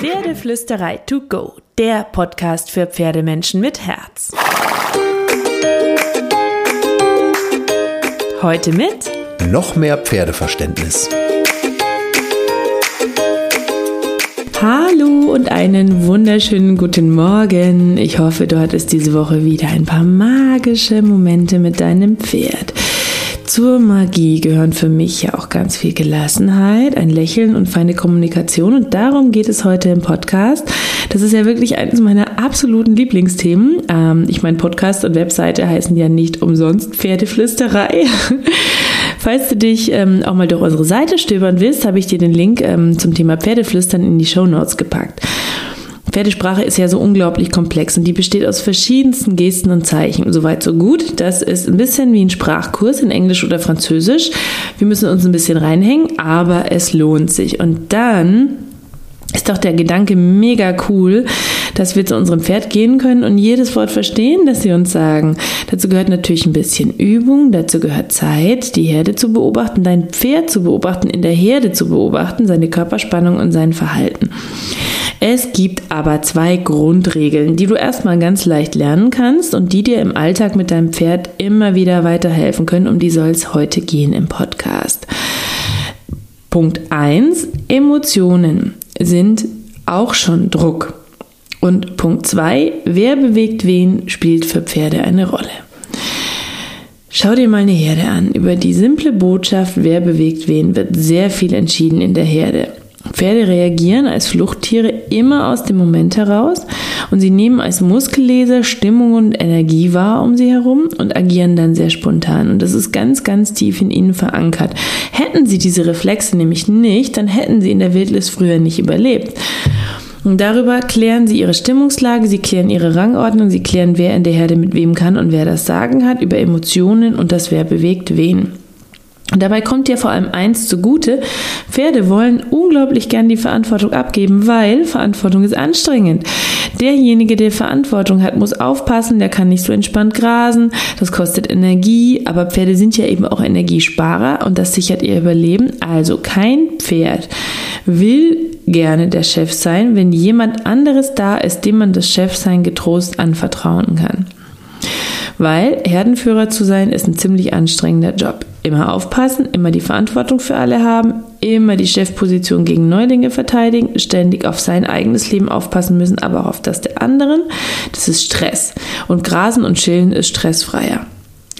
Pferdeflüsterei to go, der Podcast für Pferdemenschen mit Herz. Heute mit noch mehr Pferdeverständnis. Hallo und einen wunderschönen guten Morgen. Ich hoffe, du hattest diese Woche wieder ein paar magische Momente mit deinem Pferd. Zur Magie gehören für mich ja auch ganz viel Gelassenheit, ein Lächeln und feine Kommunikation. Und darum geht es heute im Podcast. Das ist ja wirklich eines meiner absoluten Lieblingsthemen. Ähm, ich meine, Podcast und Webseite heißen ja nicht umsonst Pferdeflüsterei. Falls du dich ähm, auch mal durch unsere Seite stöbern willst, habe ich dir den Link ähm, zum Thema Pferdeflüstern in die Show Notes gepackt. Pferdesprache ist ja so unglaublich komplex und die besteht aus verschiedensten Gesten und Zeichen. Soweit so gut. Das ist ein bisschen wie ein Sprachkurs in Englisch oder Französisch. Wir müssen uns ein bisschen reinhängen, aber es lohnt sich. Und dann ist doch der Gedanke mega cool, dass wir zu unserem Pferd gehen können und jedes Wort verstehen, das sie uns sagen. Dazu gehört natürlich ein bisschen Übung, dazu gehört Zeit, die Herde zu beobachten, dein Pferd zu beobachten, in der Herde zu beobachten, seine Körperspannung und sein Verhalten. Es gibt aber zwei Grundregeln, die du erstmal ganz leicht lernen kannst und die dir im Alltag mit deinem Pferd immer wieder weiterhelfen können. Um die soll es heute gehen im Podcast. Punkt 1. Emotionen sind auch schon Druck. Und Punkt 2. Wer bewegt wen, spielt für Pferde eine Rolle. Schau dir mal eine Herde an. Über die simple Botschaft, wer bewegt wen, wird sehr viel entschieden in der Herde. Pferde reagieren als Fluchttiere immer aus dem Moment heraus und sie nehmen als Muskelleser Stimmung und Energie wahr um sie herum und agieren dann sehr spontan. Und das ist ganz, ganz tief in ihnen verankert. Hätten sie diese Reflexe nämlich nicht, dann hätten sie in der Wildnis früher nicht überlebt. Und darüber klären sie ihre Stimmungslage, sie klären ihre Rangordnung, sie klären, wer in der Herde mit wem kann und wer das Sagen hat, über Emotionen und das, wer bewegt wen. Dabei kommt dir vor allem eins zugute. Pferde wollen unglaublich gern die Verantwortung abgeben, weil Verantwortung ist anstrengend. Derjenige, der Verantwortung hat, muss aufpassen, der kann nicht so entspannt grasen, das kostet Energie, aber Pferde sind ja eben auch Energiesparer und das sichert ihr Überleben. Also kein Pferd will gerne der Chef sein, wenn jemand anderes da ist, dem man das Chefsein getrost anvertrauen kann. Weil Herdenführer zu sein ist ein ziemlich anstrengender Job. Immer aufpassen, immer die Verantwortung für alle haben, immer die Chefposition gegen Neulinge verteidigen, ständig auf sein eigenes Leben aufpassen müssen, aber auch auf das der anderen. Das ist Stress. Und Grasen und Chillen ist stressfreier.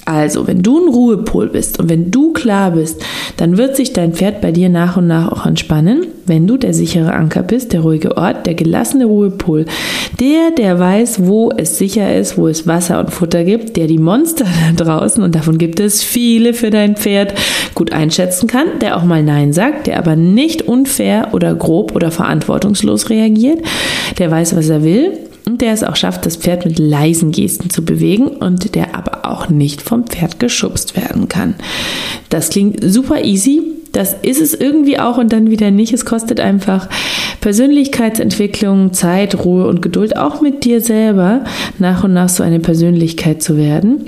Also, wenn du ein Ruhepol bist und wenn du klar bist, dann wird sich dein Pferd bei dir nach und nach auch entspannen, wenn du der sichere Anker bist, der ruhige Ort, der gelassene Ruhepol, der, der weiß, wo es sicher ist, wo es Wasser und Futter gibt, der die Monster da draußen, und davon gibt es viele für dein Pferd, gut einschätzen kann, der auch mal Nein sagt, der aber nicht unfair oder grob oder verantwortungslos reagiert, der weiß, was er will und der es auch schafft, das Pferd mit leisen Gesten zu bewegen und der aber auch nicht vom Pferd geschubst werden kann. Das klingt super easy. Das ist es irgendwie auch und dann wieder nicht. Es kostet einfach Persönlichkeitsentwicklung, Zeit, Ruhe und Geduld, auch mit dir selber nach und nach so eine Persönlichkeit zu werden.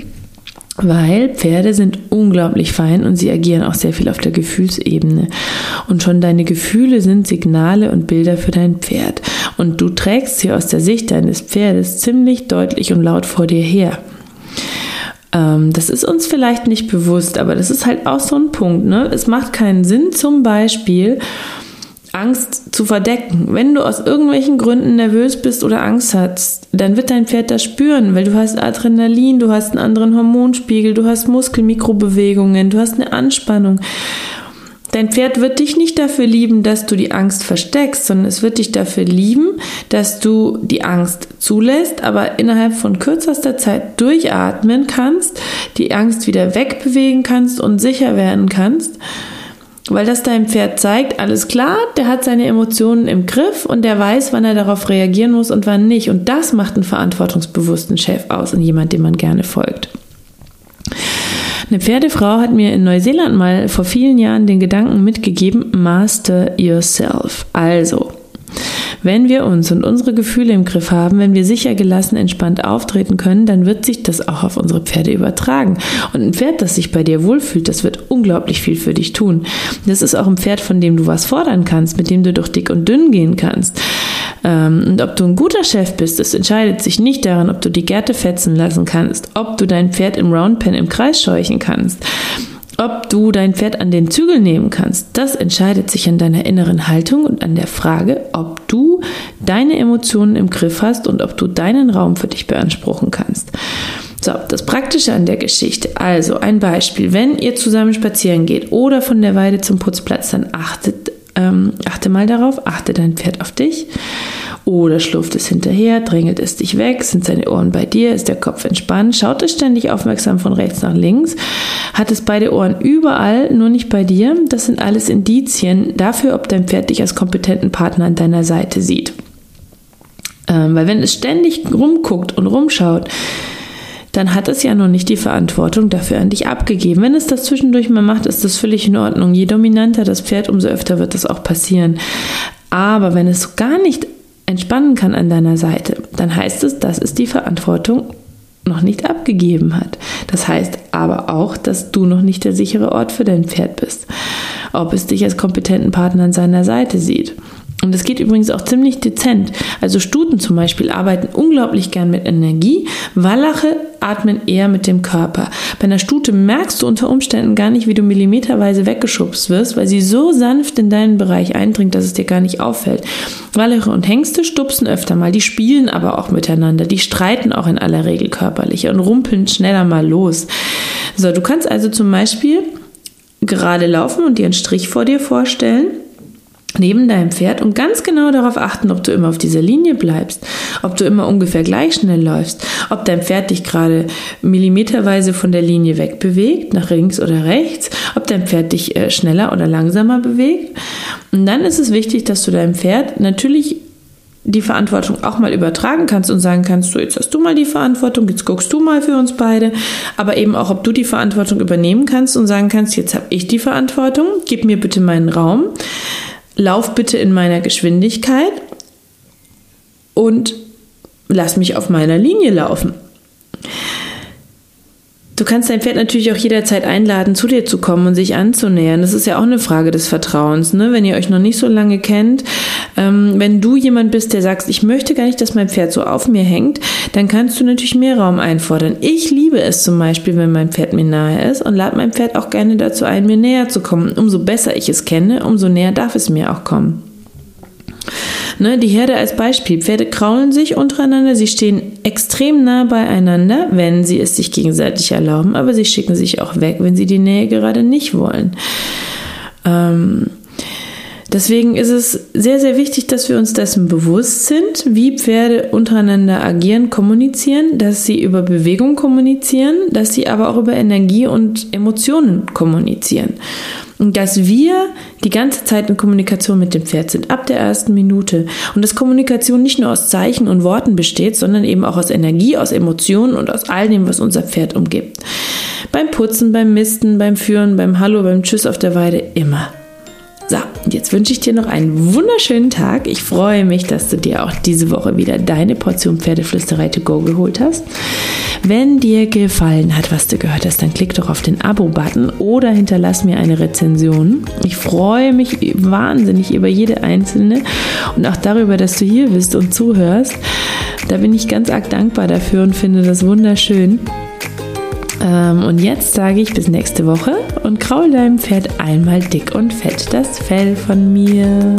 Weil Pferde sind unglaublich fein und sie agieren auch sehr viel auf der Gefühlsebene. Und schon deine Gefühle sind Signale und Bilder für dein Pferd. Und du trägst sie aus der Sicht deines Pferdes ziemlich deutlich und laut vor dir her. Ähm, das ist uns vielleicht nicht bewusst, aber das ist halt auch so ein Punkt. Ne? Es macht keinen Sinn, zum Beispiel, Angst zu verdecken. Wenn du aus irgendwelchen Gründen nervös bist oder Angst hast, dann wird dein Pferd das spüren, weil du hast Adrenalin, du hast einen anderen Hormonspiegel, du hast Muskelmikrobewegungen, du hast eine Anspannung. Dein Pferd wird dich nicht dafür lieben, dass du die Angst versteckst, sondern es wird dich dafür lieben, dass du die Angst zulässt, aber innerhalb von kürzester Zeit durchatmen kannst, die Angst wieder wegbewegen kannst und sicher werden kannst weil das deinem Pferd zeigt, alles klar, der hat seine Emotionen im Griff und der weiß, wann er darauf reagieren muss und wann nicht. Und das macht einen verantwortungsbewussten Chef aus und jemand, dem man gerne folgt. Eine Pferdefrau hat mir in Neuseeland mal vor vielen Jahren den Gedanken mitgegeben, master yourself. Also, wenn wir uns und unsere Gefühle im Griff haben, wenn wir sicher, gelassen, entspannt auftreten können, dann wird sich das auch auf unsere Pferde übertragen. Und ein Pferd, das sich bei dir wohlfühlt, das wird unglaublich viel für dich tun. Das ist auch ein Pferd, von dem du was fordern kannst, mit dem du durch dick und dünn gehen kannst. Ähm, und ob du ein guter Chef bist, das entscheidet sich nicht daran, ob du die Gärte fetzen lassen kannst, ob du dein Pferd im Roundpen im Kreis scheuchen kannst. Ob du dein Pferd an den Zügel nehmen kannst, das entscheidet sich an deiner inneren Haltung und an der Frage, ob du deine Emotionen im Griff hast und ob du deinen Raum für dich beanspruchen kannst. So, das Praktische an der Geschichte. Also ein Beispiel. Wenn ihr zusammen spazieren geht oder von der Weide zum Putzplatz, dann achtet, ähm, achte mal darauf, achte dein Pferd auf dich. Oder schlurft es hinterher, drängelt es dich weg, sind seine Ohren bei dir, ist der Kopf entspannt, schaut es ständig aufmerksam von rechts nach links, hat es beide Ohren überall, nur nicht bei dir. Das sind alles Indizien dafür, ob dein Pferd dich als kompetenten Partner an deiner Seite sieht. Ähm, weil wenn es ständig rumguckt und rumschaut, dann hat es ja noch nicht die Verantwortung dafür an dich abgegeben. Wenn es das zwischendurch mal macht, ist das völlig in Ordnung. Je dominanter das Pferd, umso öfter wird das auch passieren. Aber wenn es gar nicht entspannen kann an deiner Seite, dann heißt es, dass es die Verantwortung noch nicht abgegeben hat. Das heißt aber auch, dass du noch nicht der sichere Ort für dein Pferd bist. Ob es dich als kompetenten Partner an seiner Seite sieht. Und das geht übrigens auch ziemlich dezent. Also Stuten zum Beispiel arbeiten unglaublich gern mit Energie. Wallache atmen eher mit dem Körper. Bei einer Stute merkst du unter Umständen gar nicht, wie du millimeterweise weggeschubst wirst, weil sie so sanft in deinen Bereich eindringt, dass es dir gar nicht auffällt. Wallache und Hengste stupsen öfter mal, die spielen aber auch miteinander, die streiten auch in aller Regel körperlich und rumpeln schneller mal los. So, du kannst also zum Beispiel gerade laufen und dir einen Strich vor dir vorstellen neben deinem Pferd und ganz genau darauf achten, ob du immer auf dieser Linie bleibst, ob du immer ungefähr gleich schnell läufst, ob dein Pferd dich gerade millimeterweise von der Linie wegbewegt, nach links oder rechts, ob dein Pferd dich äh, schneller oder langsamer bewegt. Und dann ist es wichtig, dass du deinem Pferd natürlich die Verantwortung auch mal übertragen kannst und sagen kannst, so jetzt hast du mal die Verantwortung, jetzt guckst du mal für uns beide, aber eben auch, ob du die Verantwortung übernehmen kannst und sagen kannst, jetzt habe ich die Verantwortung, gib mir bitte meinen Raum lauf bitte in meiner Geschwindigkeit und lass mich auf meiner Linie laufen. Du kannst dein Pferd natürlich auch jederzeit einladen, zu dir zu kommen und sich anzunähern. Das ist ja auch eine Frage des Vertrauens. Ne? Wenn ihr euch noch nicht so lange kennt, ähm, wenn du jemand bist, der sagt, ich möchte gar nicht, dass mein Pferd so auf mir hängt, dann kannst du natürlich mehr Raum einfordern. Ich liebe es zum Beispiel, wenn mein Pferd mir nahe ist und lade mein Pferd auch gerne dazu ein, mir näher zu kommen. Umso besser ich es kenne, umso näher darf es mir auch kommen. Ne, die Herde als Beispiel. Pferde kraulen sich untereinander, sie stehen extrem nah beieinander, wenn sie es sich gegenseitig erlauben, aber sie schicken sich auch weg, wenn sie die Nähe gerade nicht wollen. Ähm, Deswegen ist es sehr, sehr wichtig, dass wir uns dessen bewusst sind, wie Pferde untereinander agieren, kommunizieren, dass sie über Bewegung kommunizieren, dass sie aber auch über Energie und Emotionen kommunizieren. Und dass wir die ganze Zeit in Kommunikation mit dem Pferd sind, ab der ersten Minute. Und dass Kommunikation nicht nur aus Zeichen und Worten besteht, sondern eben auch aus Energie, aus Emotionen und aus all dem, was unser Pferd umgibt. Beim Putzen, beim Misten, beim Führen, beim Hallo, beim Tschüss auf der Weide, immer. So, und jetzt wünsche ich dir noch einen wunderschönen Tag. Ich freue mich, dass du dir auch diese Woche wieder deine Portion Pferdeflüsterei to go geholt hast. Wenn dir gefallen hat, was du gehört hast, dann klick doch auf den Abo-Button oder hinterlass mir eine Rezension. Ich freue mich wahnsinnig über jede einzelne und auch darüber, dass du hier bist und zuhörst. Da bin ich ganz arg dankbar dafür und finde das wunderschön. Ähm, und jetzt sage ich bis nächste Woche und kraul deinem Pferd einmal dick und fett das Fell von mir.